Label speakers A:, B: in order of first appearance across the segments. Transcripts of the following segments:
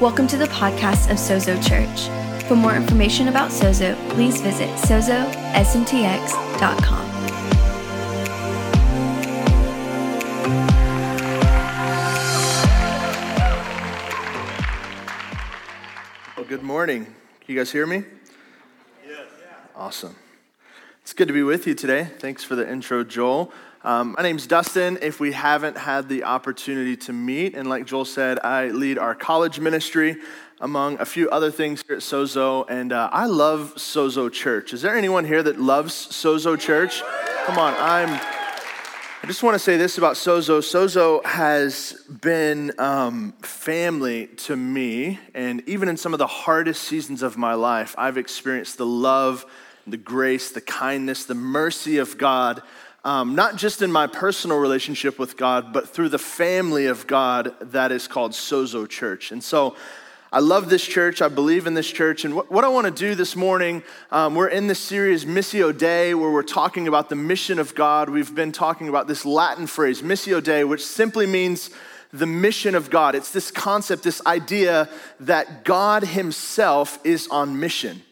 A: Welcome to the podcast of Sozo Church. For more information about Sozo, please visit sozosmtx.com.
B: Well, good morning. Can you guys hear me? Yes. Awesome. It's good to be with you today. Thanks for the intro, Joel. Um, my name's Dustin. If we haven't had the opportunity to meet, and like Joel said, I lead our college ministry among a few other things here at Sozo, and uh, I love Sozo Church. Is there anyone here that loves Sozo Church? Come on, I'm. I just want to say this about Sozo. Sozo has been um, family to me, and even in some of the hardest seasons of my life, I've experienced the love, the grace, the kindness, the mercy of God um, not just in my personal relationship with God, but through the family of God that is called Sozo Church. And so I love this church. I believe in this church. And what, what I want to do this morning, um, we're in this series, Missio Dei, where we're talking about the mission of God. We've been talking about this Latin phrase, Missio Dei, which simply means the mission of God. It's this concept, this idea that God Himself is on mission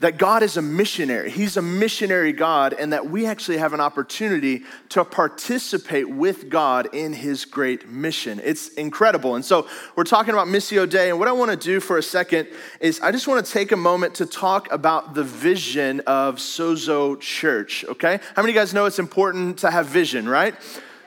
B: that God is a missionary. He's a missionary God, and that we actually have an opportunity to participate with God in His great mission. It's incredible. And so we're talking about Missio Dei, and what I want to do for a second is I just want to take a moment to talk about the vision of Sozo Church, okay? How many of you guys know it's important to have vision, right?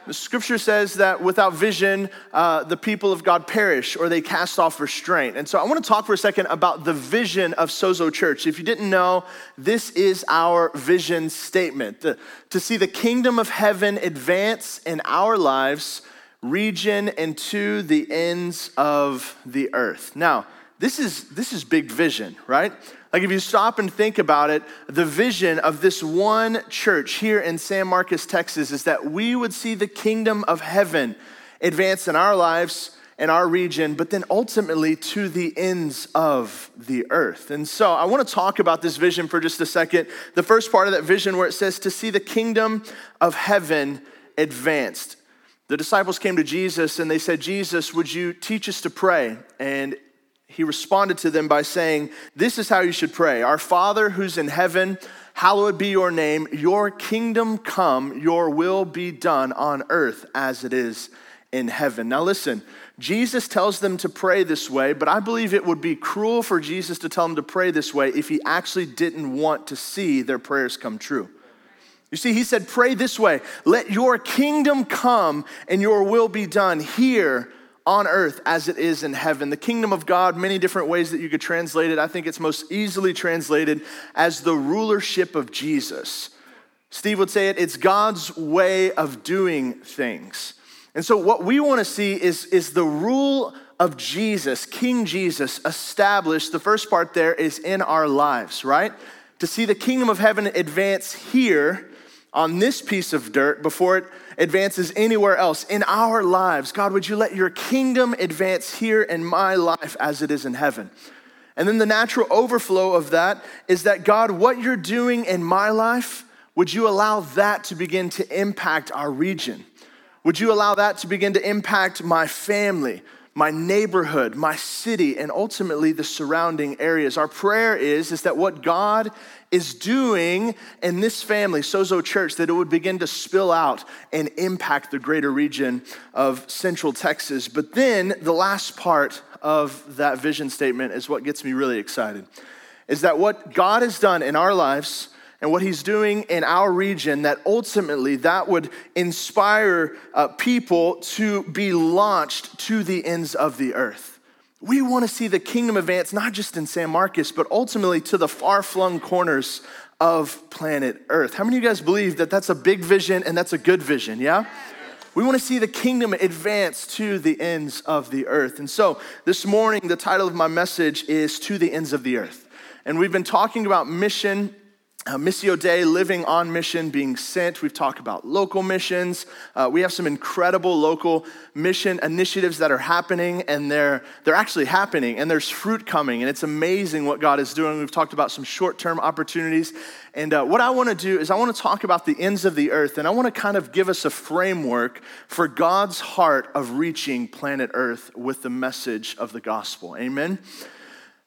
B: The scripture says that without vision, uh, the people of God perish or they cast off restraint. And so I want to talk for a second about the vision of Sozo Church. If you didn't know, this is our vision statement to see the kingdom of heaven advance in our lives, region, and to the ends of the earth. Now, this is, this is big vision, right? Like, if you stop and think about it, the vision of this one church here in San Marcos, Texas, is that we would see the kingdom of heaven advance in our lives in our region, but then ultimately to the ends of the earth. And so I want to talk about this vision for just a second. The first part of that vision, where it says to see the kingdom of heaven advanced. The disciples came to Jesus and they said, Jesus, would you teach us to pray? And he responded to them by saying, This is how you should pray Our Father who's in heaven, hallowed be your name. Your kingdom come, your will be done on earth as it is in heaven. Now, listen, Jesus tells them to pray this way, but I believe it would be cruel for Jesus to tell them to pray this way if he actually didn't want to see their prayers come true. You see, he said, Pray this way let your kingdom come and your will be done here on earth as it is in heaven. The kingdom of God, many different ways that you could translate it. I think it's most easily translated as the rulership of Jesus. Steve would say it, it's God's way of doing things. And so, what we want to see is, is the rule of Jesus, King Jesus, established. The first part there is in our lives, right? To see the kingdom of heaven advance here on this piece of dirt before it advances anywhere else in our lives. God, would you let your kingdom advance here in my life as it is in heaven? And then the natural overflow of that is that, God, what you're doing in my life, would you allow that to begin to impact our region? Would you allow that to begin to impact my family, my neighborhood, my city, and ultimately the surrounding areas? Our prayer is, is that what God is doing in this family, Sozo Church, that it would begin to spill out and impact the greater region of Central Texas. But then the last part of that vision statement is what gets me really excited is that what God has done in our lives and what he's doing in our region that ultimately that would inspire uh, people to be launched to the ends of the earth we want to see the kingdom advance not just in San Marcos, but ultimately to the far flung corners of planet Earth. How many of you guys believe that that's a big vision and that's a good vision? Yeah? We want to see the kingdom advance to the ends of the earth. And so this morning, the title of my message is To the Ends of the Earth. And we've been talking about mission uh, Missio Dei, living on mission, being sent. We've talked about local missions. Uh, we have some incredible local mission initiatives that are happening, and they're, they're actually happening, and there's fruit coming, and it's amazing what God is doing. We've talked about some short term opportunities. And uh, what I want to do is, I want to talk about the ends of the earth, and I want to kind of give us a framework for God's heart of reaching planet Earth with the message of the gospel. Amen.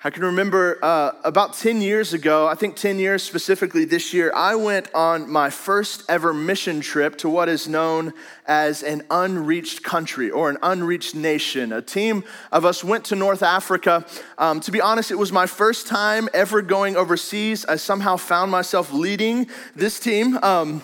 B: I can remember uh, about 10 years ago, I think 10 years specifically this year, I went on my first ever mission trip to what is known as an unreached country or an unreached nation. A team of us went to North Africa. Um, to be honest, it was my first time ever going overseas. I somehow found myself leading this team. Um,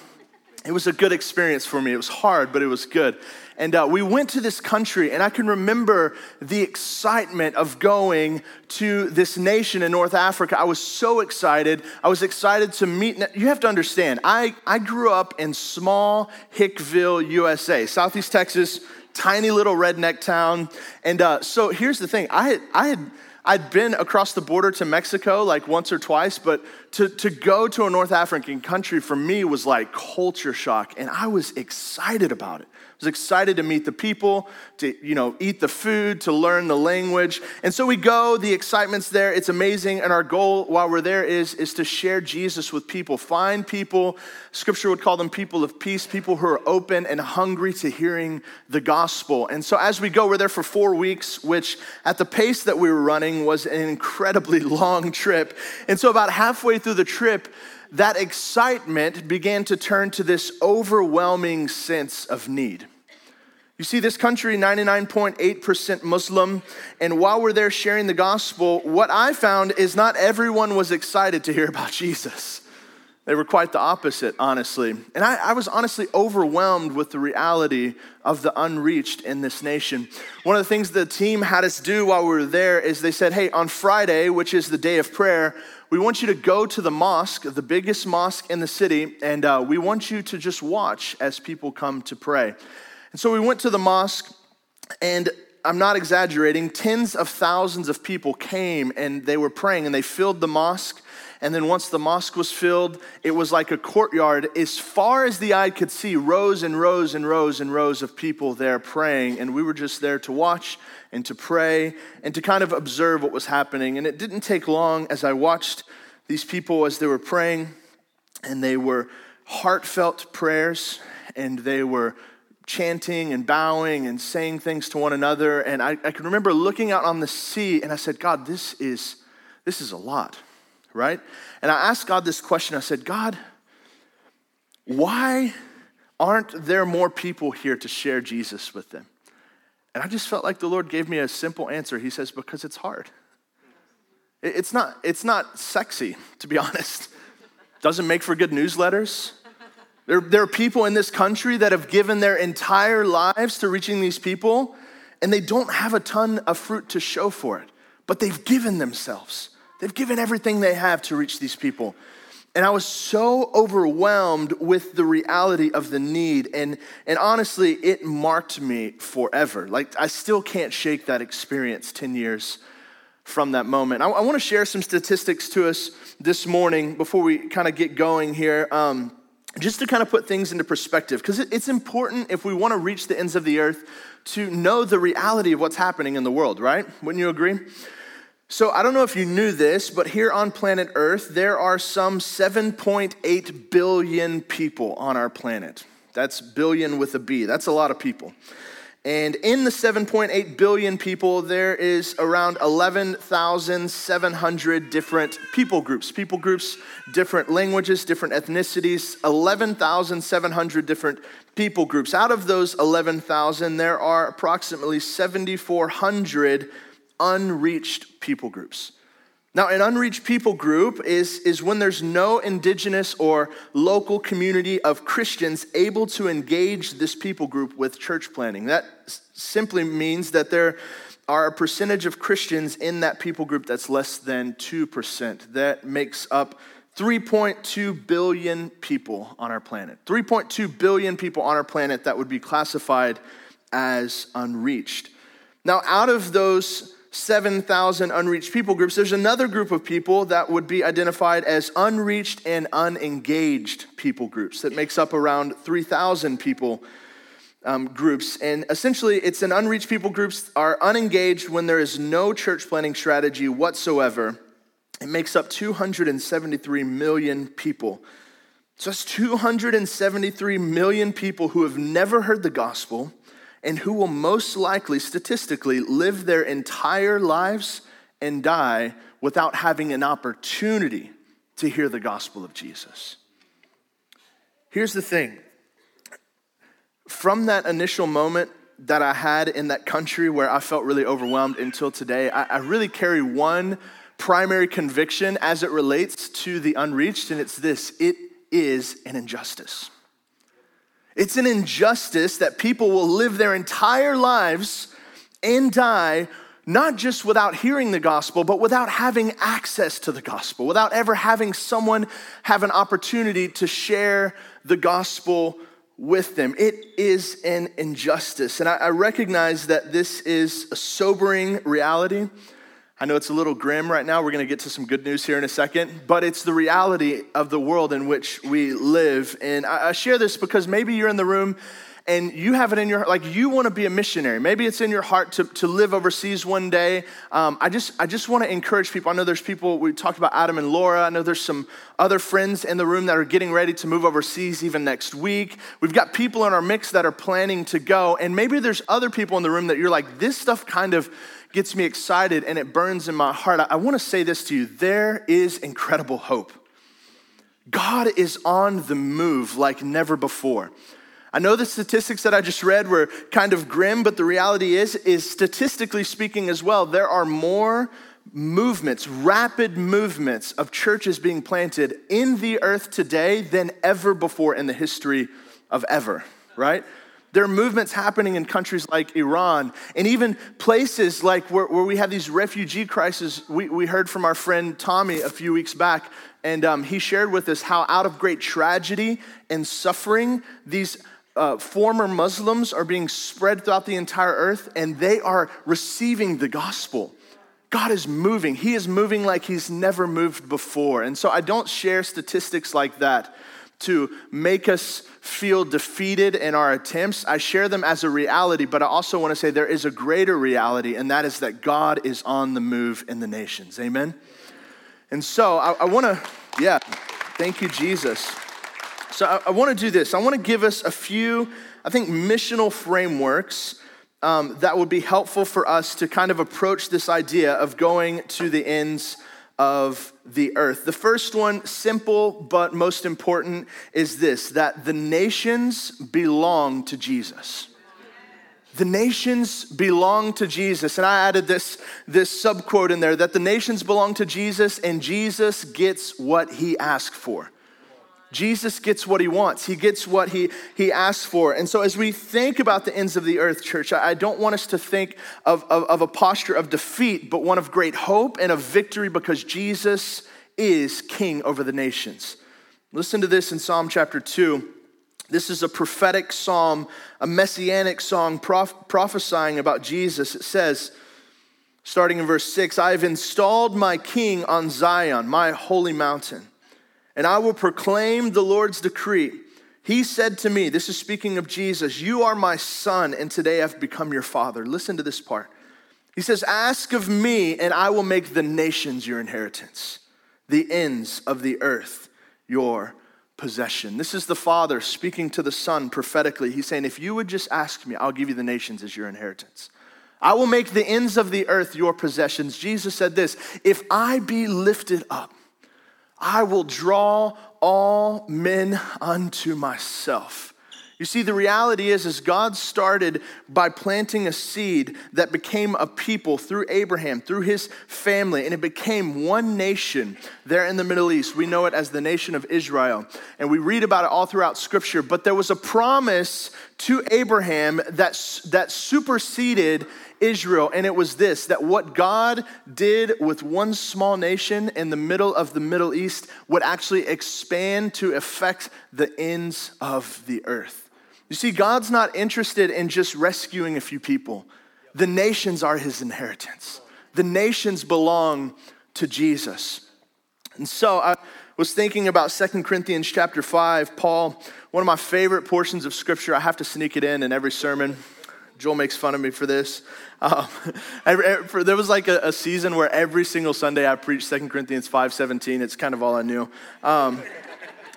B: it was a good experience for me. It was hard, but it was good. And uh, we went to this country, and I can remember the excitement of going to this nation in North Africa. I was so excited. I was excited to meet. You have to understand, I, I grew up in small Hickville, USA, Southeast Texas, tiny little redneck town. And uh, so here's the thing I had, I had I'd been across the border to Mexico like once or twice, but to, to go to a North African country for me was like culture shock, and I was excited about it was excited to meet the people, to you know, eat the food, to learn the language. And so we go, the excitement's there, it's amazing, and our goal while we're there is, is to share Jesus with people. Find people, scripture would call them people of peace, people who are open and hungry to hearing the gospel. And so as we go, we're there for four weeks, which at the pace that we were running was an incredibly long trip. And so about halfway through the trip, that excitement began to turn to this overwhelming sense of need. You see, this country, 99.8% Muslim, and while we're there sharing the gospel, what I found is not everyone was excited to hear about Jesus. They were quite the opposite, honestly. And I, I, was honestly overwhelmed with the reality of the unreached in this nation. One of the things the team had us do while we were there is they said, hey, on Friday, which is the day of prayer, we want you to go to the mosque, the biggest mosque in the city, and uh, we want you to just watch as people come to pray. And so we went to the mosque, and I'm not exaggerating, tens of thousands of people came and they were praying, and they filled the mosque. And then once the mosque was filled, it was like a courtyard. As far as the eye could see, rows and rows and rows and rows of people there praying. And we were just there to watch and to pray and to kind of observe what was happening. And it didn't take long as I watched these people as they were praying, and they were heartfelt prayers, and they were chanting and bowing and saying things to one another. And I, I can remember looking out on the sea, and I said, God, this is, this is a lot, right? And I asked God this question I said, God, why aren't there more people here to share Jesus with them? And I just felt like the Lord gave me a simple answer. He says, Because it's hard. It's not, it's not sexy, to be honest. Doesn't make for good newsletters. There, there are people in this country that have given their entire lives to reaching these people, and they don't have a ton of fruit to show for it, but they've given themselves. They've given everything they have to reach these people. And I was so overwhelmed with the reality of the need. And, and honestly, it marked me forever. Like, I still can't shake that experience 10 years from that moment. I, I want to share some statistics to us this morning before we kind of get going here. Um, just to kind of put things into perspective, because it, it's important if we want to reach the ends of the earth to know the reality of what's happening in the world, right? Wouldn't you agree? So, I don't know if you knew this, but here on planet Earth, there are some 7.8 billion people on our planet. That's billion with a B. That's a lot of people. And in the 7.8 billion people, there is around 11,700 different people groups. People groups, different languages, different ethnicities, 11,700 different people groups. Out of those 11,000, there are approximately 7,400 unreached people groups. Now, an unreached people group is, is when there's no indigenous or local community of Christians able to engage this people group with church planting. That simply means that there are a percentage of Christians in that people group that's less than 2%. That makes up 3.2 billion people on our planet. 3.2 billion people on our planet that would be classified as unreached. Now, out of those 7,000 unreached people groups, there's another group of people that would be identified as unreached and unengaged people groups that makes up around 3,000 people um, groups. And essentially, it's an unreached people groups are unengaged when there is no church planting strategy whatsoever. It makes up 273 million people. So that's 273 million people who have never heard the gospel and who will most likely, statistically, live their entire lives and die without having an opportunity to hear the gospel of Jesus. Here's the thing from that initial moment that I had in that country where I felt really overwhelmed until today, I, I really carry one primary conviction as it relates to the unreached, and it's this it is an injustice. It's an injustice that people will live their entire lives and die not just without hearing the gospel, but without having access to the gospel, without ever having someone have an opportunity to share the gospel with them. It is an injustice. And I, recognize that this is a sobering reality. I know it's a little grim right now. We're going to get to some good news here in a second, but it's the reality of the world in which we live. And I, share this because maybe you're in the room and you have it in your heart, like you want to be a missionary. Maybe it's in your heart to, to live overseas one day. Um, i just i just want to encourage people. I know there's people we talked about adam and laura. I know there's some other friends in the room that are getting ready to move overseas even next week. We've got people in our mix that are planning to go and maybe there's other people in the room that you're like this stuff kind of gets me excited and it burns in my heart. I, want to say this to you there is incredible hope. God is on the move like never before. I know the statistics that I just read were kind of grim, but the reality is, is statistically speaking as well, there are more movements, rapid movements of churches being planted in the earth today than ever before in the history of ever, right? There are movements happening in countries like Iran and even places like where, where we have these refugee crises. We, we heard from our friend Tommy a few weeks back, and um, he shared with us how, out of great tragedy and suffering, these uh, former Muslims are being spread throughout the entire earth and they are receiving the gospel. God is moving. He is moving like he's never moved before. And so I don't share statistics like that to make us feel defeated in our attempts. I share them as a reality, but I also want to say there is a greater reality, and that is that God is on the move in the nations. Amen? And so I, I want to, yeah, thank you, Jesus. So I, I want to do this. I want to give us a few, I think, missional frameworks um, that would be helpful for us to kind of approach this idea of going to the ends of the earth. The first one, simple but most important, is this that the nations belong to Jesus. The nations belong to Jesus. And I added this, this subquote in there that the nations belong to Jesus and Jesus gets what he asked for. Jesus gets what he wants. He gets what he, he asks for. And so, as we think about the ends of the earth, church, I, don't want us to think of, of, of a posture of defeat, but one of great hope and of victory because Jesus is king over the nations. Listen to this in Psalm chapter 2. This is a prophetic psalm, a messianic song prof- prophesying about Jesus. It says, starting in verse 6 I have installed my king on Zion, my holy mountain and I will proclaim the Lord's decree. He said to me, This is speaking of Jesus, You are my son, and today I've become your father. Listen to this part. He says, Ask of me, and I will make the nations your inheritance, the ends of the earth your possession. This is the Father speaking to the Son prophetically. He's saying, If you would just ask me, I'll give you the nations as your inheritance. I will make the ends of the earth your possessions. Jesus said this If I be lifted up, I will draw all men unto myself. You see, the reality is, is God started by planting a seed that became a people through Abraham, through his family, and it became one nation there in the Middle East. We know it as the nation of Israel, and we read about it all throughout Scripture. But there was a promise to Abraham that, that superseded Israel, and it was this that what God did with one small nation in the middle of the Middle East would actually expand to affect the ends of the earth. You see, God's not interested in just rescuing a few people, the nations are his inheritance. The nations belong to Jesus. And so I was thinking about Second Corinthians chapter 5. Paul, one of my favorite portions of scripture, I have to sneak it in in every sermon. Joel makes fun of me for this. Um, there was like a, a, season where every single Sunday I preached 2 Corinthians 5.17. It's kind of all I knew. Um,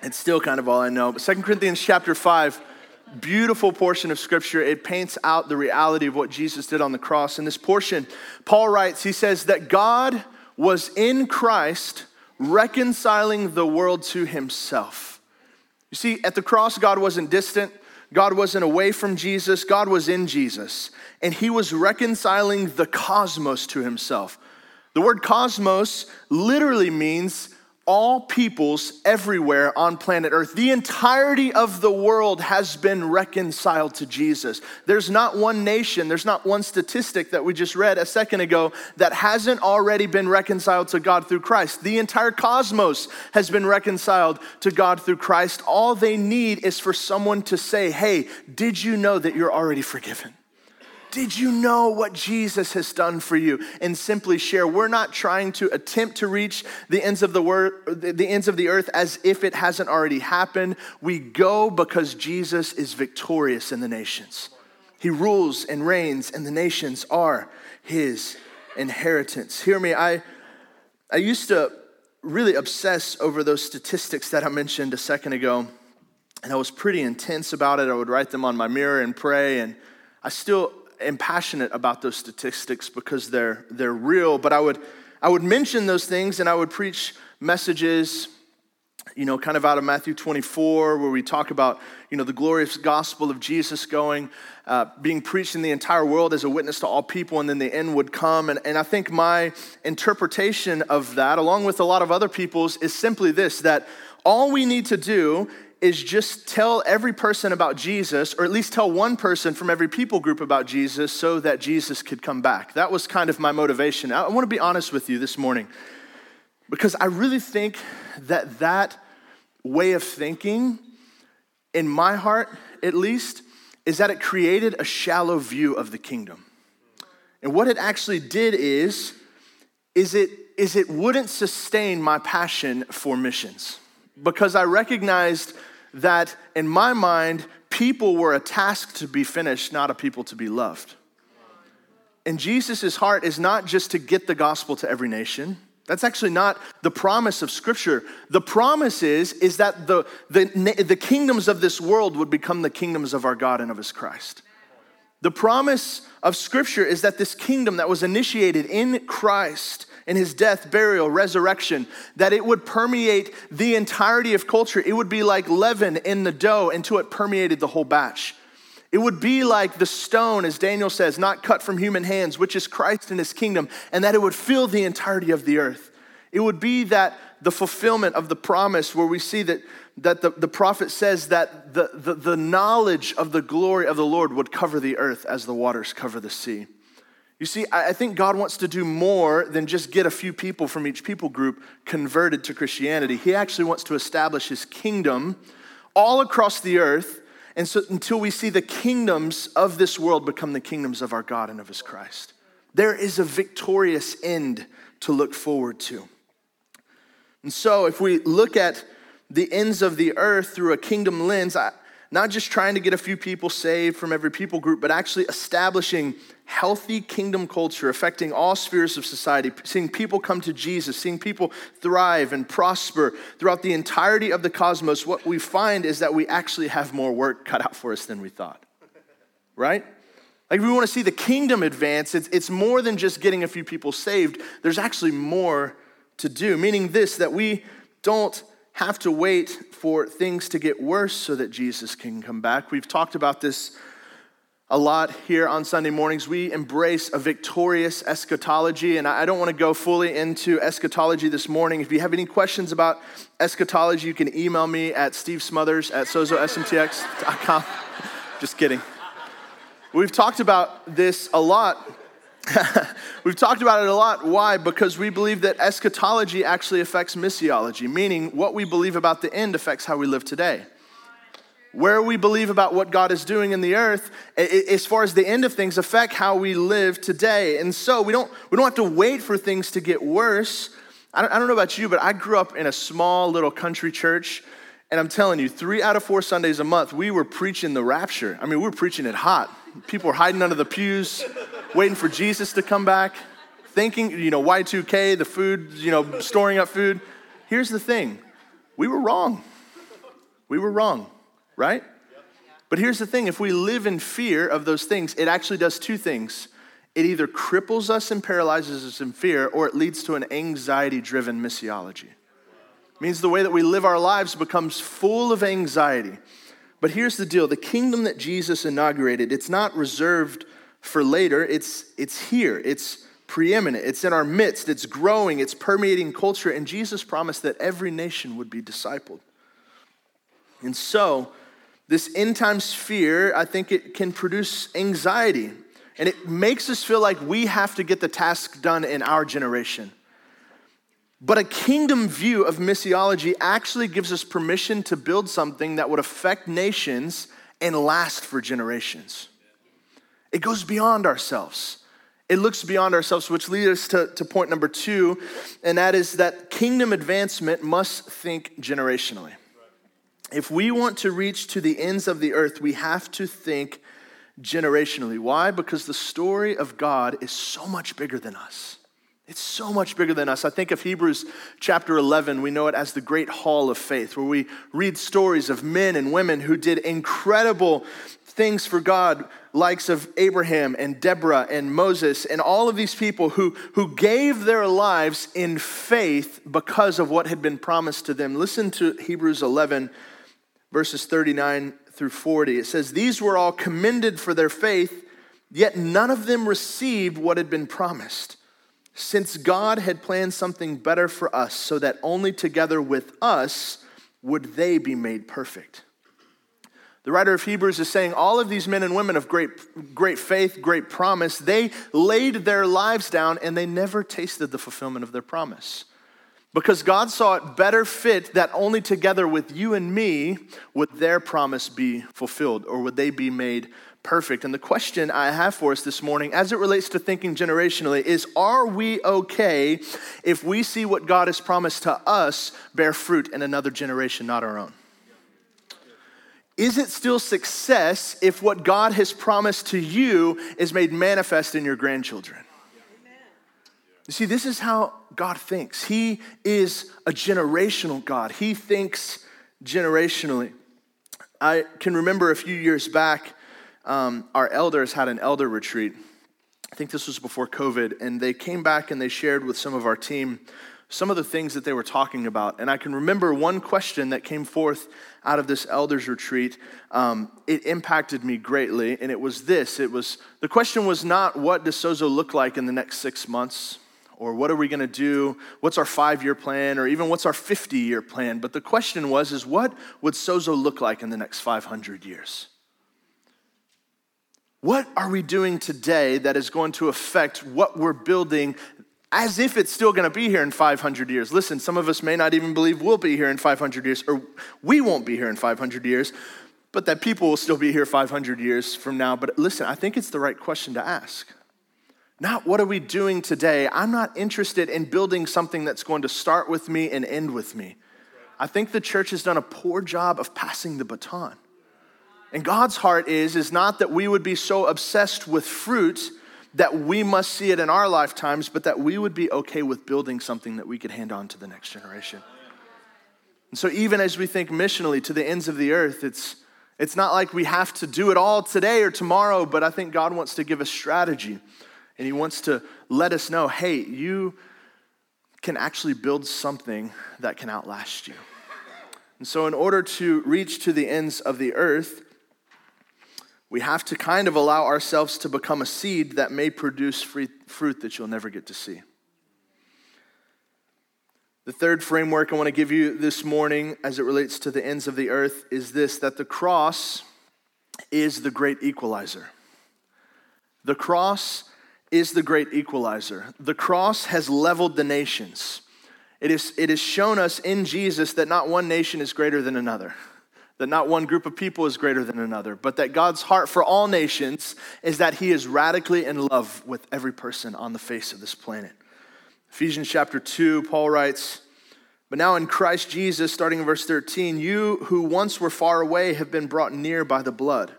B: it's still kind of all I know. But 2 Corinthians chapter 5, beautiful portion of scripture. It paints out the reality of what Jesus did on the cross. In this portion, Paul writes, he says that God was in Christ reconciling the world to himself. You see, at the cross, God wasn't distant. God wasn't away from Jesus, God was in Jesus. And he was reconciling the cosmos to himself. The word cosmos literally means all peoples everywhere on planet Earth. The entirety of the world has been reconciled to Jesus. There's not one nation, there's not one statistic that we just read a second ago that hasn't already been reconciled to God through Christ. The entire cosmos has been reconciled to God through Christ. All they need is for someone to say, Hey, did you know that you're already forgiven? Did you know what Jesus has done for you? And simply share. We're not trying to attempt to reach the ends of the word, the ends of the earth as if it hasn't already happened. We go because Jesus is victorious in the nations. He rules and reigns, and the nations are his inheritance. Hear me, I, I used to really obsess over those statistics that I mentioned a second ago, and I was pretty intense about it. I would write them on my mirror and pray, and I still am passionate about those statistics because they're, they're real, but I would, I would mention those things and I would preach messages, you know, kind of out of Matthew 24, where we talk about, you know, the glorious gospel of Jesus going, uh, being preached in the entire world as a witness to all people, and then the end would come. And, and I think my interpretation of that, along with a lot of other people's, is simply this that all we need to do is just tell every person about Jesus, or at least tell one person from every people group about Jesus so that Jesus could come back. That was kind of my motivation. I want to be honest with you this morning because I really think that that way of thinking, in my heart at least, is that it created a shallow view of the kingdom. And what it actually did is, is it, is it wouldn't sustain my passion for missions because I recognized that in my mind, people were a task to be finished, not a people to be loved. And Jesus' heart is not just to get the gospel to every nation. That's actually not the promise of Scripture. The promise is, is that the, the, the kingdoms of this world would become the kingdoms of our God and of His Christ. The promise of Scripture is that this kingdom that was initiated in Christ in his death, burial, resurrection, that it would permeate the entirety of culture. It would be like leaven in the dough until it permeated the whole batch. It would be like the stone, as Daniel says, not cut from human hands, which is Christ and his kingdom, and that it would fill the entirety of the earth. It would be that the fulfillment of the promise where we see that, that the, the prophet says that the, the, the knowledge of the glory of the Lord would cover the earth as the waters cover the sea. You see, I think God wants to do more than just get a few people from each people group converted to Christianity. He actually wants to establish his kingdom all across the earth. And so until we see the kingdoms of this world become the kingdoms of our God and of his Christ, there is a victorious end to look forward to. And so if we look at the ends of the earth through a kingdom lens, I, not just trying to get a few people saved from every people group, but actually establishing healthy kingdom culture affecting all spheres of society, seeing people come to Jesus, seeing people thrive and prosper throughout the entirety of the cosmos, what we find is that we actually have more work cut out for us than we thought. Right? Like, if we want to see the kingdom advance, it's, it's more than just getting a few people saved. There's actually more to do, meaning this that we don't have to wait for things to get worse so that Jesus can come back. We've talked about this a lot here on Sunday mornings. We embrace a victorious eschatology, and I don't want to go fully into eschatology this morning. If you have any questions about eschatology, you can email me at stevesmothers at sozosmtx.com. Just kidding. We've talked about this a lot We've talked about it a lot. Why? Because we believe that eschatology actually affects missiology, meaning what we believe about the end affects how we live today. where we believe about what God is doing in the earth, as far as the end of things, affect how we live today. And so we don't, we don't have to wait for things to get worse. I don't, I don't know about you, but I grew up in a small little country church. And I'm telling you, three out of four Sundays a month, we were preaching the rapture. I mean, we were preaching it hot. People were hiding under the pews, waiting for Jesus to come back, thinking, you know, Y2K, the food, you know, storing up food. Here's the thing we were wrong. We were wrong right? But here's the thing if we live in fear of those things, it actually does two things. It either cripples us and paralyzes us in fear, or it leads to an anxiety driven missiology. It means the way that we live our lives becomes full of anxiety. But here's the deal the kingdom that Jesus inaugurated, it's not reserved for later, it's, it's here, it's preeminent, it's in our midst, it's growing, it's permeating culture, and Jesus promised that every nation would be discipled. And so, this end times fear, I think it can produce anxiety. And it makes us feel like we have to get the task done in our generation. But a kingdom view of missiology actually gives us permission to build something that would affect nations and last for generations. It goes beyond ourselves. It looks beyond ourselves, which leads us to, to point number two, and that is that kingdom advancement must think generationally. If we want to reach to the ends of the earth, we have to think generationally. Why? Because the story of God is so much bigger than us. It's so much bigger than us. I think of Hebrews chapter 11, we know it as the great hall of faith, where we read stories of men and women who did incredible things for God, likes of Abraham and Deborah and Moses, and all of these people who, who gave their lives in faith because of what had been promised to them. Listen to Hebrews 11, verses 39 through 40. It says, These were all commended for their faith, yet none of them received what had been promised, since God had planned something better for us, so that only together with us would they be made perfect. The writer of Hebrews is saying all of these men and women of great, great faith, great promise, they laid their lives down and they never tasted the fulfillment of their promise. Because God saw it better fit that only together with you and me would their promise be fulfilled or would they be made perfect. And the question I have for us this morning, as it relates to thinking generationally, is are we okay if we see what God has promised to us bear fruit in another generation, not our own? Is it still success if what God has promised to you is made manifest in your grandchildren? You see, this is how God thinks. He is a generational God, He thinks generationally. I can remember a few years back, um, our elders had an elder retreat. I think this was before COVID, and they came back and they shared with some of our team some of the things that they were talking about. And I can remember one question that came forth out of this elders retreat. Um, it impacted me greatly, and it was this: it was the question was not what does Sozo look like in the next six months or what are we going to do? What's our five year plan? Or even what's our 50 year plan? But the question was, is what would Sozo look like in the next 500 years? What are we doing today that is going to affect what we're building as if it's still going to be here in 500 years? Listen, some of us may not even believe we'll be here in 500 years, or we won't be here in 500 years, but that people will still be here 500 years from now. But listen, I think it's the right question to ask. Not what are we doing today? I'm not interested in building something that's going to start with me and end with me. I think the church has done a poor job of passing the baton. And God's heart is is not that we would be so obsessed with fruit that we must see it in our lifetimes, but that we would be okay with building something that we could hand on to the next generation. And so even as we think missionally to the ends of the earth, it's it's not like we have to do it all today or tomorrow, but I think God wants to give us strategy. And he wants to let us know hey, you can actually build something that can outlast you. And so, in order to reach to the ends of the earth, we have to kind of allow ourselves to become a seed that may produce fruit that you'll never get to see. The third framework I want to give you this morning as it relates to the ends of the earth is this that the cross is the great equalizer. The cross is the great equalizer. The cross has leveled the nations. It, is, it has shown us in Jesus that not one nation is greater than another, that not one group of people is greater than another, but that God's heart for all nations is that he is radically in love with every person on the face of this planet. Ephesians chapter 2, Paul writes, But now in Christ Jesus, starting in verse 13, you who once were far away have been brought near by the blood.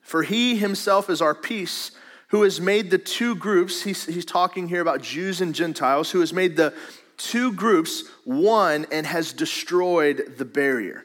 B: For he himself is our peace, who has made the two groups, he's, he's talking here about Jews and Gentiles, who has made the two groups one and has destroyed the barrier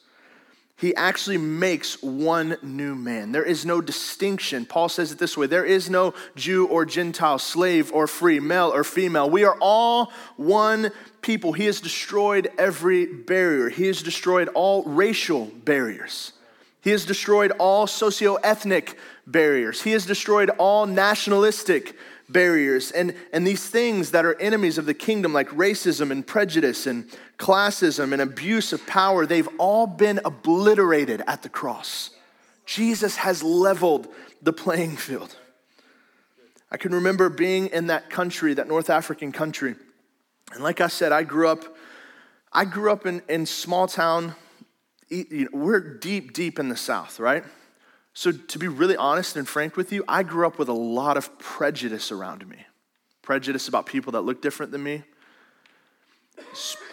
B: he actually makes one new man. There is no distinction. Paul says it this way there is no Jew or Gentile, slave or free, male or female. We are all one people. He has destroyed every barrier, He has destroyed all racial barriers. He has destroyed all socio-ethnic barriers. He has destroyed all nationalistic barriers and, and these things that are enemies of the kingdom, like racism and prejudice and classism and abuse of power, they've all been obliterated at the cross. Jesus has leveled the playing field. I can remember being in that country, that North African country. And like I said, I grew up, I grew up in, in small town. You know, we're deep, deep in the South, right? So, to be really honest and frank with you, I grew up with a lot of prejudice around me prejudice about people that look different than me,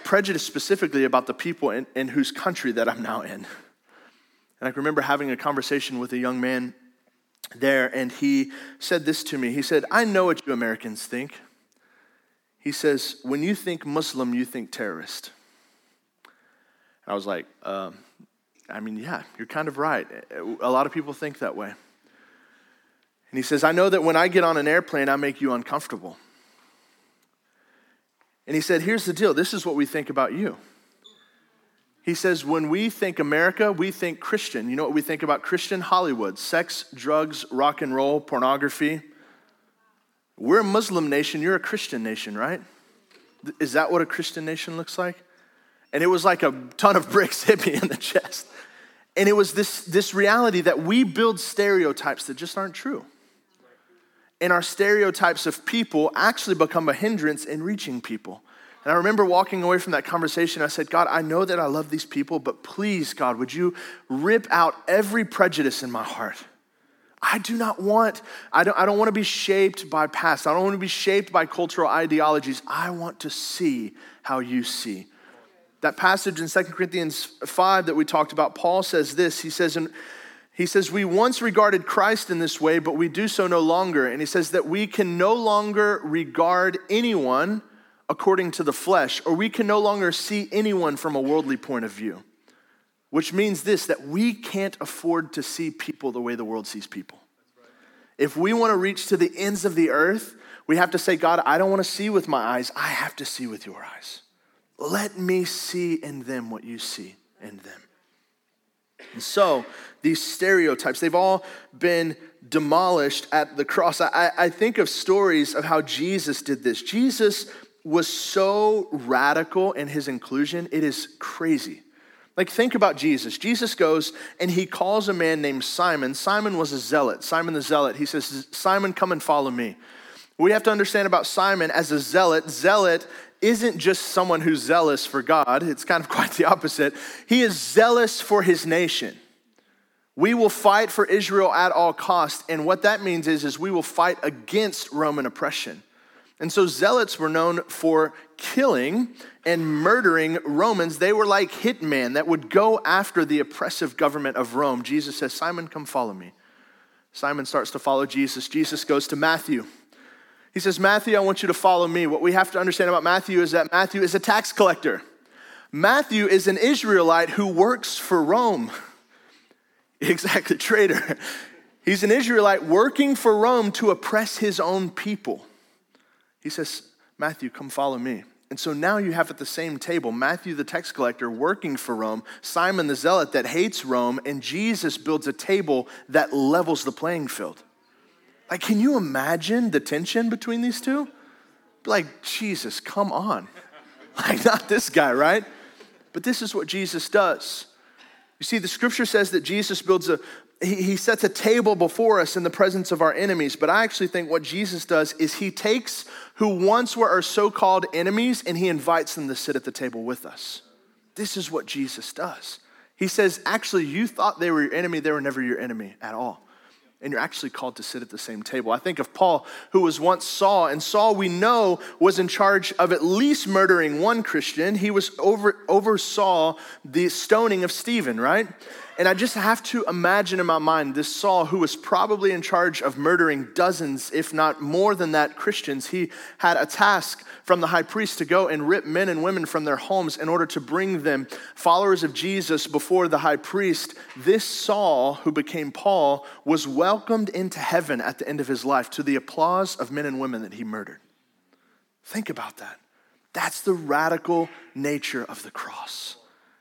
B: prejudice specifically about the people in, in whose country that I'm now in. And I remember having a conversation with a young man there, and he said this to me. He said, I know what you Americans think. He says, When you think Muslim, you think terrorist. And I was like, um, I mean, yeah, you're kind of right. Eh, eh, a lot of people think that way. And he says, I know that when I get on an airplane, I make you uncomfortable. And he said, Here's the deal this is what we think about you. He says, When we think America, we think Christian. You know what we think about Christian? Hollywood, sex, drugs, rock and roll, pornography. We're a Muslim nation, you're a Christian nation, right? Is that what a Christian nation looks like? And it was like a ton of bricks hit me in the chest. And it was this, this reality that we build stereotypes that just aren't true. And our stereotypes of people actually become a hindrance in reaching people. And I remember walking away from that conversation. I said, God, I know that I love these people, but please, God, would you rip out every prejudice in my heart? I do not want, I don't, I don't want to be shaped by past. I don't want to be shaped by cultural ideologies. I want to see how you see. That passage in 2 Corinthians 5 that we talked about, Paul says this. He says, he says, We once regarded Christ in this way, but we do so no longer. And he says that we can no longer regard anyone according to the flesh, or we can no longer see anyone from a worldly point of view. Which means this that we can't afford to see people the way the world sees people. If we want to reach to the ends of the earth, we have to say, God, I don't want to see with my eyes, I have to see with your eyes. Let me see in them what you see in them. And so, these stereotypes, they've all been demolished at the cross. I, I think of stories of how Jesus did this. Jesus was so radical in his inclusion, it is crazy. Like, think about Jesus. Jesus goes and he calls a man named Simon. Simon was a zealot. Simon the zealot. He says, Simon, come and follow me. We have to understand about Simon as a zealot. Zealot isn't just someone who's zealous for God, it's kind of quite the opposite. He is zealous for his nation. We will fight for Israel at all cost, and what that means is, is we will fight against Roman oppression. And so zealots were known for killing and murdering Romans. They were like hitmen that would go after the oppressive government of Rome. Jesus says, Simon, come follow me. Simon starts to follow Jesus. Jesus goes to Matthew. He says, Matthew, I want you to follow me. What we have to understand about Matthew is that Matthew is a tax collector. Matthew is an Israelite who works for Rome. Exactly, traitor. He's an Israelite working for Rome to oppress his own people. He says, Matthew, come follow me. And so now you have at the same table Matthew the tax collector working for Rome, Simon the zealot that hates Rome, and Jesus builds a table that levels the playing field. Like, can you imagine the tension between these two? Like, Jesus, come on. Like, not this guy, right? But this is what Jesus does. You see, the scripture says that Jesus builds a, he, he sets a table before us in the presence of our enemies. But I actually think what Jesus does is he takes who once were our so called enemies and he invites them to sit at the table with us. This is what Jesus does. He says, actually, you thought they were your enemy, they were never your enemy at all and you're actually called to sit at the same table. I think of Paul, who was once Saul, and Saul, we know, was in charge of at least murdering one Christian. He was over, oversaw the stoning of Stephen, right? And I just have to imagine in my mind this Saul, who was probably in charge of murdering dozens, if not more than that, Christians. He had a task from the high priest to go and rip men and women from their homes in order to bring them, followers of Jesus, before the high priest. This Saul, who became Paul, was welcomed into heaven at the end of his life to the applause of men and women that he murdered. Think about that. That's the radical nature of the cross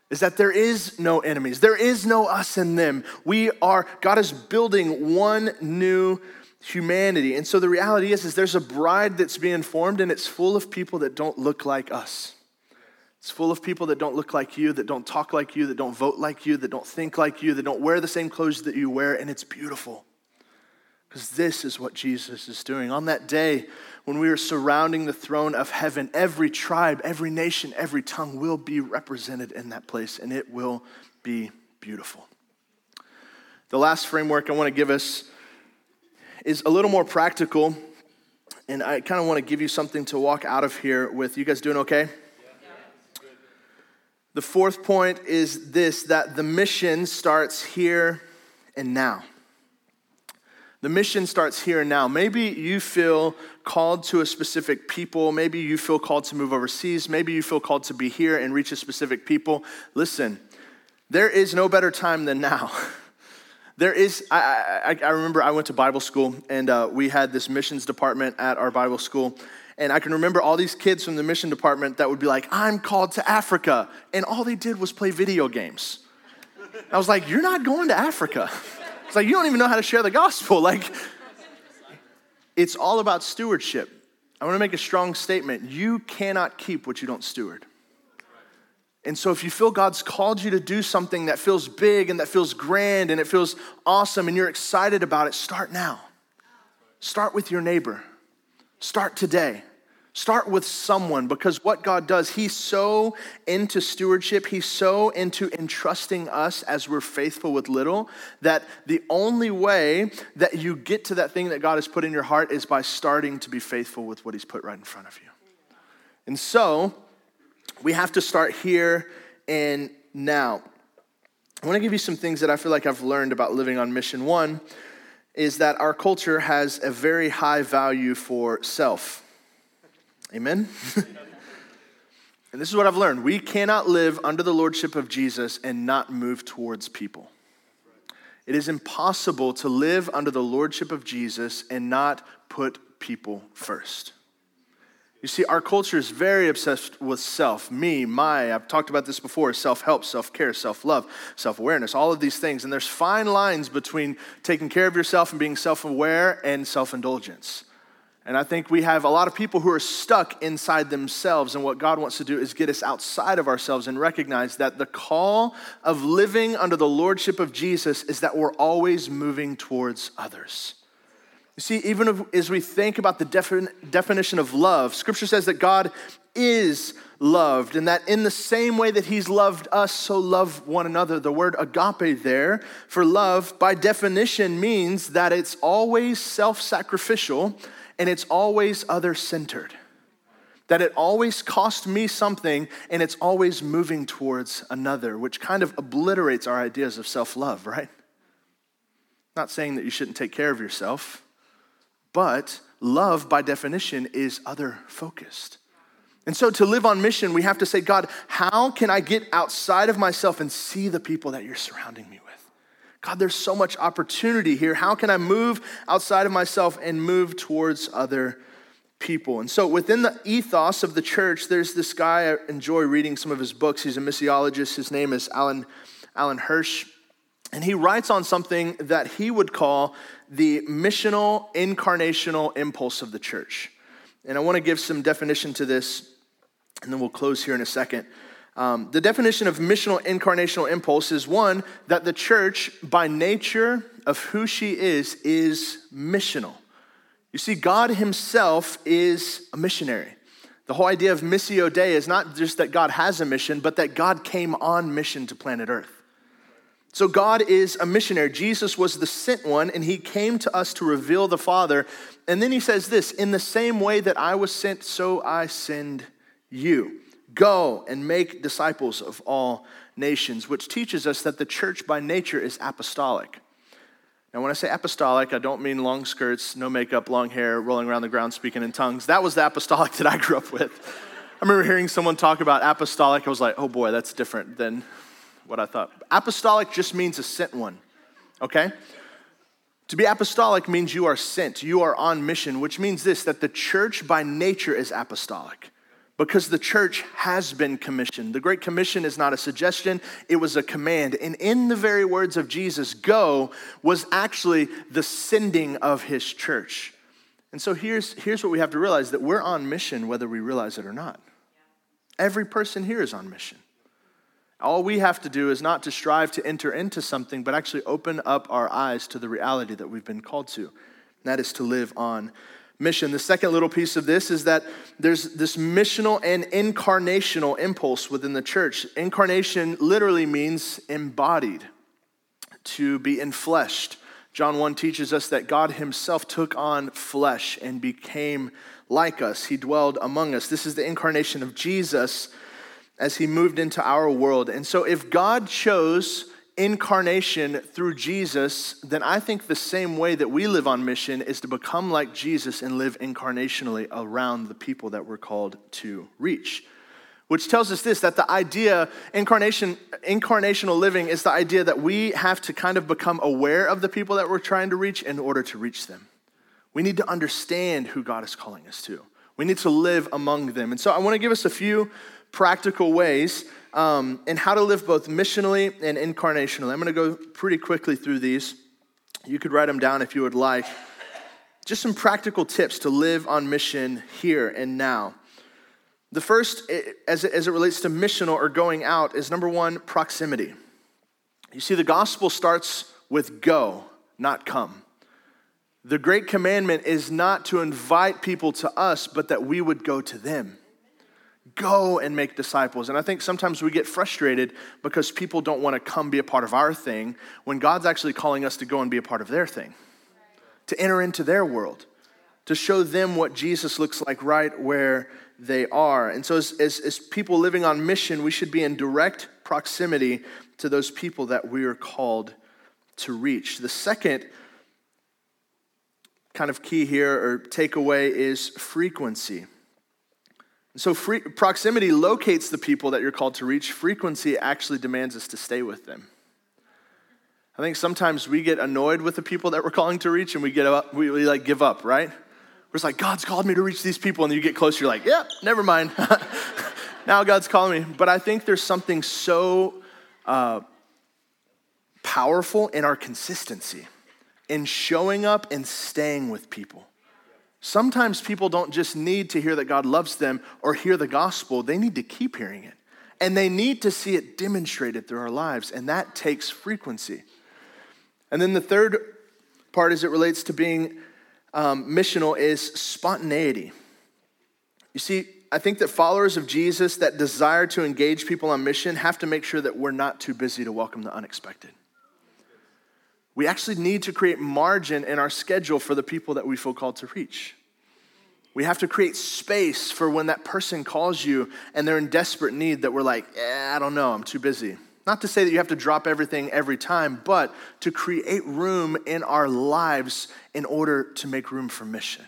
B: is that there is no enemies. There is no us and them. We are, God is building one new humanity. And so the reality is, is there's a bride that's being formed and it's full of people that don't look like us. It's full of people that don't look like you, that don't talk like you, that don't vote like you, that don't think like you, that don't wear the same clothes that you wear, and it's beautiful. Because this is what Jesus is doing. On that day, when we are surrounding the throne of heaven, every tribe, every nation, every tongue will be represented in that place, and it will be beautiful. The last framework I want to give us is a little more practical, and I kind of want to give you something to walk out of here with. You guys doing okay? The fourth point is this that the mission starts here and now. The mission starts here and now. Maybe you feel called to a specific people. Maybe you feel called to move overseas. Maybe you feel called to be here and reach a specific people. Listen, there is no better time than now. There is, I, I, I remember I went to Bible school and uh, we had this missions department at our Bible school. And I can remember all these kids from the mission department that would be like, I'm called to Africa. And all they did was play video games. I was like, You're not going to Africa. It's like, you don't even know how to share the gospel. Like, it's all about stewardship. I want to make a strong statement. You cannot keep what you don't steward. And so, if you feel God's called you to do something that feels big and that feels grand and it feels awesome and you're excited about it, start now. Start with your neighbor. Start today. Start with someone because what God does, He's so into stewardship, He's so into entrusting us as we're faithful with little that the only way that you get to that thing that God has put in your heart is by starting to be faithful with what He's put right in front of you. And so we have to start here and now. I want to give you some things that I feel like I've learned about living on mission. One is that our culture has a very high value for self. Amen? and this is what I've learned we cannot live under the lordship of Jesus and not move towards people. It is impossible to live under the lordship of Jesus and not put people first. You see, our culture is very obsessed with self, me, my. I've talked about this before self help, self care, self love, self awareness, all of these things. And there's fine lines between taking care of yourself and being self aware and self indulgence. And I think we have a lot of people who are stuck inside themselves. And what God wants to do is get us outside of ourselves and recognize that the call of living under the lordship of Jesus is that we're always moving towards others. You see, even as we think about the defin- definition of love, scripture says that God is loved, and that in the same way that He's loved us, so love one another. The word agape there for love, by definition, means that it's always self sacrificial and it's always other centered. That it always cost me something and it's always moving towards another, which kind of obliterates our ideas of self love, right? Not saying that you shouldn't take care of yourself, but love, by definition, is other focused. And so to live on mission, we have to say, God, how can I get outside of myself and see the people that you're surrounding me with? God, there's so much opportunity here. How can I move outside of myself and move towards other people? And so, within the ethos of the church, there's this guy, I enjoy reading some of his books. He's a missiologist. His name is Alan, Alan Hirsch. And he writes on something that he would call the missional, incarnational impulse of the church. And I want to give some definition to this, and then we'll close here in a second. Um, the definition of missional incarnational impulse is one that the church, by nature of who she is, is missional. You see, God Himself is a missionary. The whole idea of Missio Dei is not just that God has a mission, but that God came on mission to planet Earth. So God is a missionary. Jesus was the sent one, and He came to us to reveal the Father. And then He says this In the same way that I was sent, so I send you. Go and make disciples of all nations, which teaches us that the church by nature is apostolic. Now, when I say apostolic, I don't mean long skirts, no makeup, long hair, rolling around the ground, speaking in tongues. That was the apostolic that I grew up with. I remember hearing someone talk about apostolic. I was like, oh boy, that's different than what I thought. Apostolic just means a sent one, okay? To be apostolic means you are sent, you are on mission, which means this that the church by nature is apostolic because the church has been commissioned. The Great Commission is not a suggestion, it was a command. And in the very words of Jesus, go, was actually the sending of his church. And so here's, here's what we have to realize that we're on mission whether we realize it or not. Every person here is on mission. All we have to do is not to strive to enter into something, but actually open up our eyes to the reality that we've been called to. And that is to live on mission. The second little piece of this is that there's this missional and incarnational impulse within the church. Incarnation literally means embodied, to be enfleshed. John 1 teaches us that God himself took on flesh and became like us. He dwelled among us. This is the incarnation of Jesus as he moved into our world. And so if God chose incarnation through Jesus, then I think the same way that we live on mission is to become like Jesus and live incarnationally around the people that we're called to reach. Which tells us this that the idea, incarnation, incarnational living is the idea that we have to kind of become aware of the people that we're trying to reach in order to reach them. We need to understand who God is calling us to. We need to live among them. And so I want to give us a few practical ways um, and how to live both missionally and incarnationally. I'm going to go pretty quickly through these. You could write them down if you would like. Just some practical tips to live on mission here and now. The first, as it, relates to missional or going out, is number one, proximity. You see, the gospel starts with go, not come. The great commandment is not to invite people to us, but that we would go to them go and make disciples. And I think sometimes we get frustrated because people don't want to come be a part of our thing when God's actually calling us to go and be a part of their thing, to enter into their world, to show them what Jesus looks like right where they are. And so, as, as, as people living on mission, we should be in direct proximity to those people that we are called to reach. The second kind of key here or takeaway is frequency. So, free, proximity locates the people that you're called to reach. Frequency actually demands us to stay with them. I think sometimes we get annoyed with the people that we're calling to reach and we get up, we, we like give up, right? We're just like, God's called me to reach these people. And you get closer, you're like, yeah, never mind. now God's calling me. But I think there's something so uh, powerful in our consistency, in showing up and staying with people. Sometimes people don't just need to hear that God loves them or hear the gospel, they need to keep hearing it. And they need to see it demonstrated through our lives, and that takes frequency. And then the third part as it relates to being um, missional is spontaneity. You see, I think that followers of Jesus that desire to engage people on mission have to make sure that we're not too busy to welcome the unexpected. We actually need to create margin in our schedule for the people that we feel called to reach. We have to create space for when that person calls you and they're in desperate need that we're like, eh, I don't know, I'm too busy. Not to say that you have to drop everything every time, but to create room in our lives in order to make room for mission.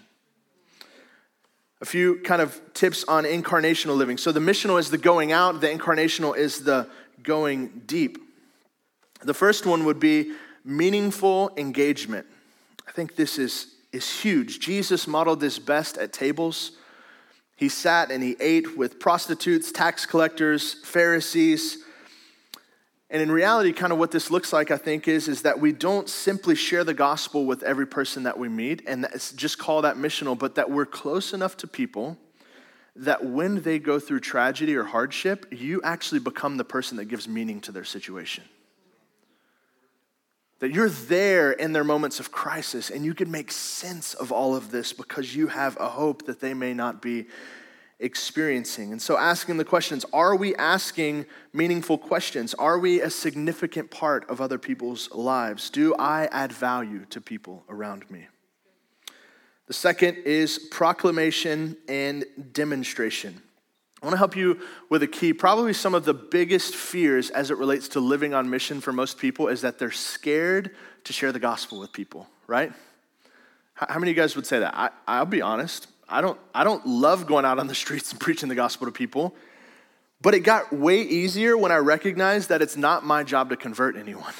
B: A few kind of tips on incarnational living. So the missional is the going out, the incarnational is the going deep. The first one would be meaningful engagement. I think this is is huge. Jesus modeled this best at tables. He sat and he ate with prostitutes, tax collectors, Pharisees. And in reality, kind of what this looks like, I think, is, is that we don't simply share the gospel with every person that we meet and just call that missional, but that we're close enough to people that when they go through tragedy or hardship, you actually become the person that gives meaning to their situation. That you're there in their moments of crisis and you can make sense of all of this because you have a hope that they may not be experiencing. And so, asking the questions are we asking meaningful questions? Are we a significant part of other people's lives? Do I add value to people around me? The second is proclamation and demonstration. I want to help you with a key. Probably some of the biggest fears as it relates to living on mission for most people is that they're scared to share the gospel with people, right? How many of you guys would say that? I, I'll be honest. I don't, I don't love going out on the streets and preaching the gospel to people, but it got way easier when I recognized that it's not my job to convert anyone.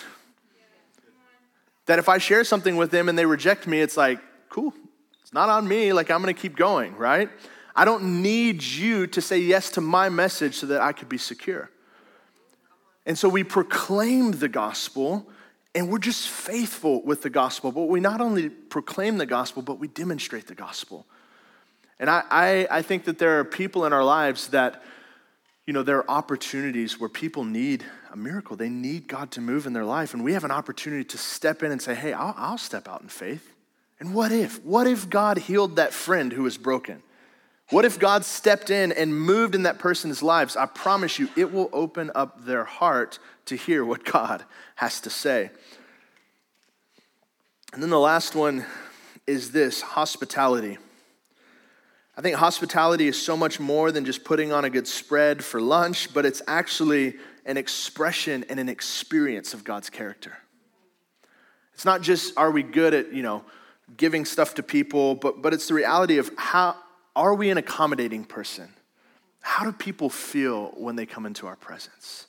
B: That if I share something with them and they reject me, it's like, cool, it's not on me. Like, I'm gonna keep going, right? I don't need you to say yes to my message so that I could be secure. And so we proclaim the gospel and we're just faithful with the gospel. But we not only proclaim the gospel, but we demonstrate the gospel. And I, I, I think that there are people in our lives that, you know, there are opportunities where people need a miracle. They need God to move in their life. And we have an opportunity to step in and say, hey, I'll, I'll step out in faith. And what if? What if God healed that friend who was broken? What if God stepped in and moved in that person's lives? I promise you, it will open up their heart to hear what God has to say. And then the last one is this hospitality. I think hospitality is so much more than just putting on a good spread for lunch, but it's actually an expression and an experience of God's character. It's not just are we good at, you know, giving stuff to people, but, but it's the reality of how are we an accommodating person? How do people feel when they come into our presence?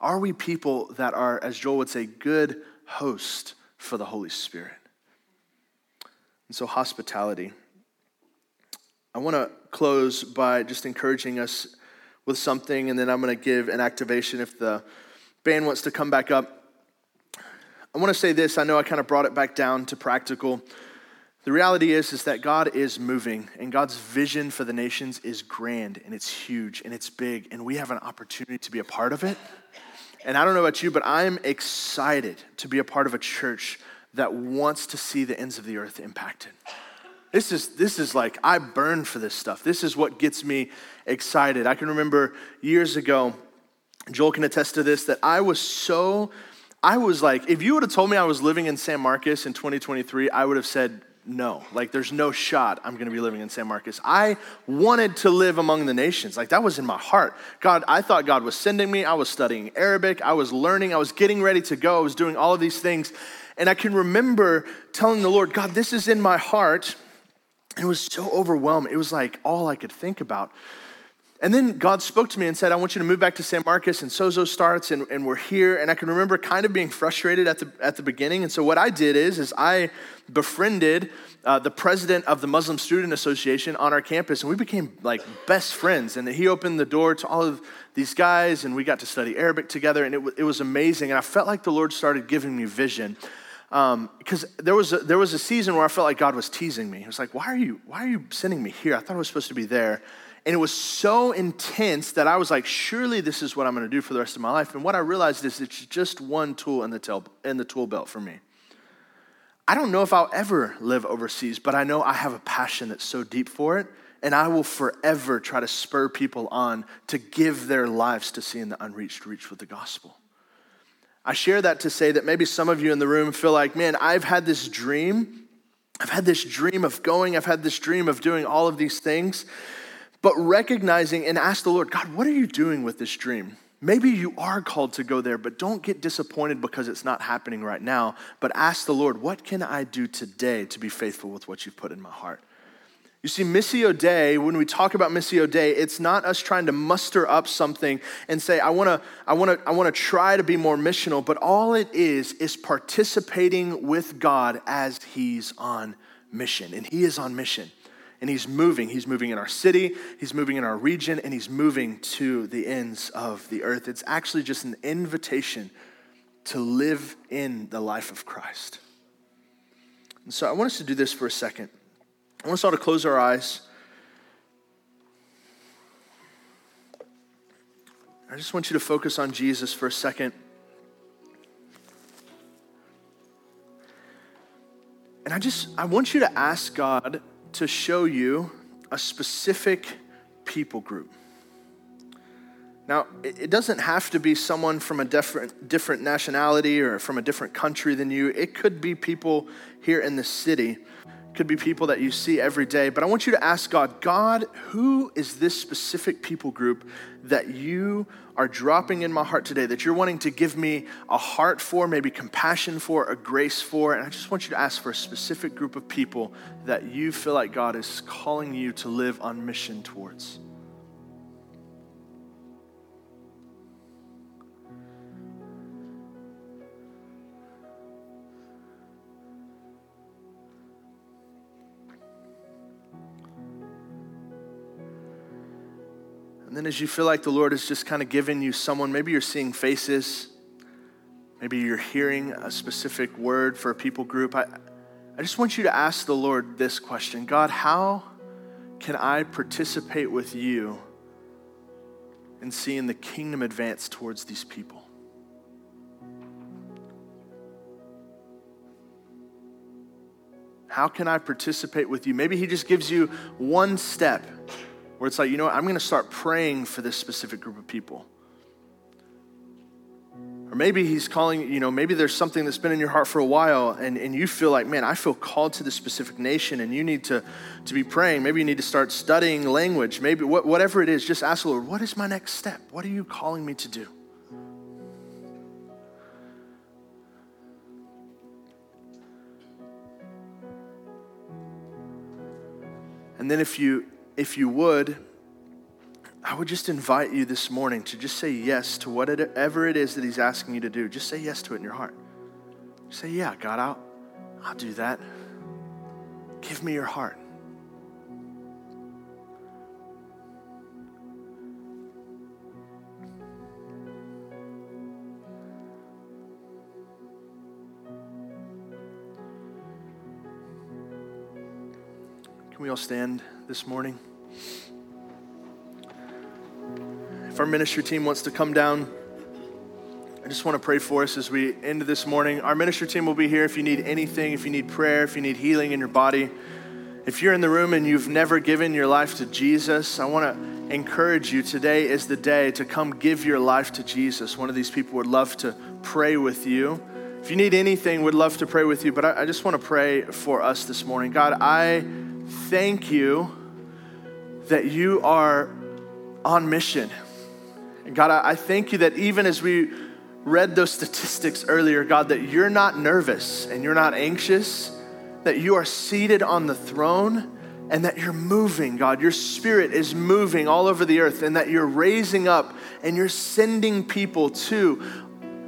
B: Are we people that are, as Joel would say, good host for the Holy Spirit? And so, hospitality. I want to close by just encouraging us with something, and then I'm going to give an activation if the band wants to come back up. I want to say this. I know I kind of brought it back down to practical. The reality is, is that God is moving, and God's vision for the nations is grand, and it's huge, and it's big, and we have an opportunity to be a part of it. And I don't know about you, but I'm excited to be a part of a church that wants to see the ends of the earth impacted. This is, this is like, I burn for this stuff. This is what gets me excited. I can remember years ago, Joel can attest to this, that I was so, I was like, if you would have told me I was living in San Marcos in 2023, I would have said, no, like there's no shot I'm gonna be living in San Marcos. I wanted to live among the nations. Like that was in my heart. God, I thought God was sending me. I was studying Arabic. I was learning. I was getting ready to go. I was doing all of these things. And I can remember telling the Lord, God, this is in my heart. And it was so overwhelming. It was like all I could think about. And then God spoke to me and said, I want you to move back to San Marcos, and Sozo starts, and, and we're here. And I can remember kind of being frustrated at the, at the beginning. And so what I did is, is I befriended uh, the president of the Muslim Student Association on our campus, and we became like best friends. And he opened the door to all of these guys, and we got to study Arabic together, and it, w- it was amazing. And I felt like the Lord started giving me vision because um, there was a, there was a season where I felt like God was teasing me. He was like, "Why are you Why are you sending me here? I thought I was supposed to be there." And it was so intense that I was like, "Surely this is what I'm going to do for the rest of my life." And what I realized is it's just one tool in the tel- in the tool belt for me. I don't know if I'll ever live overseas, but I know I have a passion that's so deep for it, and I will forever try to spur people on to give their lives to seeing the unreached reach with the gospel. I share that to say that maybe some of you in the room feel like, man, I've had this dream. I've had this dream of going, I've had this dream of doing all of these things, but recognizing and ask the Lord, God, what are you doing with this dream? Maybe you are called to go there, but don't get disappointed because it's not happening right now. But ask the Lord, what can I do today to be faithful with what you've put in my heart? You see, Missio Dei, when we talk about Missio Dei, it's not us trying to muster up something and say, I wanna, I wanna, I wanna try to be more missional, but all it is is participating with God as He's on mission. And He is on mission. And He's moving. He's moving in our city, He's moving in our region, and He's moving to the ends of the earth. It's actually just an invitation to live in the life of Christ. And so I want us to do this for a second. I want us all to close our eyes. I just want you to focus on Jesus for a second. And I just, I want you to ask God to show you a specific people group. Now, it doesn't have to be someone from a different, different nationality or from a different country than you. It could be people here in the city could be people that you see every day. But I want you to ask God, God, who is this specific people group that you are dropping in my heart today, that you're wanting to give me a heart for, maybe compassion for, a grace for? And I just want you to ask for a specific group of people that you feel like God is calling you to live on mission towards. And then as you feel like the Lord is just kind of giving you someone, maybe you're seeing faces, maybe you're hearing a specific word for a people group. I, I just want you to ask the Lord this question God, how can I participate with you in seeing the kingdom advance towards these people? How can I participate with you? Maybe He just gives you one step where it's like, you know what, I'm going to start praying for this specific group of people. Or maybe he's calling, you know, maybe there's something that's been in your heart for a while and, and you feel like, man, I feel called to this specific nation and you need to, to be praying. Maybe you need to start studying language. Maybe wh- whatever it is, just ask the Lord, what is my next step? What are you calling me to do? And then if you if you would, I would just invite you this morning to just say yes to whatever it is that He's asking you to do. Just say yes to it in your heart. Say, Yeah, God, I'll, I'll do that. Give me your heart. Can we all stand this morning? If our ministry team wants to come down, I just want to pray for us as we end this morning. Our ministry team will be here if you need anything, if you need prayer, if you need healing in your body. If you're in the room and you've never given your life to Jesus, I want to encourage you today is the day to come give your life to Jesus. One of these people would love to pray with you. If you need anything, would love to pray with you, but I, I just want to pray for us this morning. God, I thank you that you are on mission. And God, I thank you that even as we read those statistics earlier, God, that you're not nervous and you're not anxious, that you are seated on the throne and that you're moving, God. Your spirit is moving all over the earth and that you're raising up and you're sending people to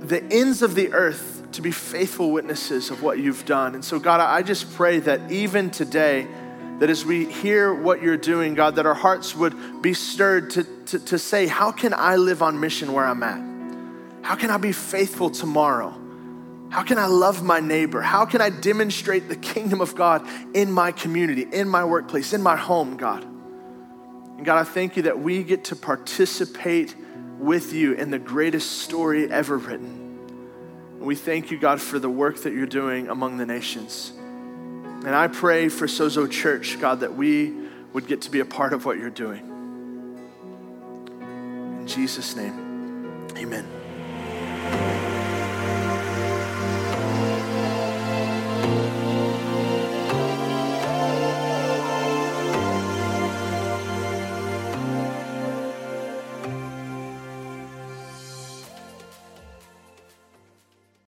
B: the ends of the earth to be faithful witnesses of what you've done. And so, God, I just pray that even today, that as we hear what you're doing, God, that our hearts would be stirred to, to, to say, How can I live on mission where I'm at? How can I be faithful tomorrow? How can I love my neighbor? How can I demonstrate the kingdom of God in my community, in my workplace, in my home, God? And God, I thank you that we get to participate with you in the greatest story ever written. And we thank you, God, for the work that you're doing among the nations. And I pray for Sozo Church, God, that we would get to be a part of what you're doing. In Jesus' name, amen.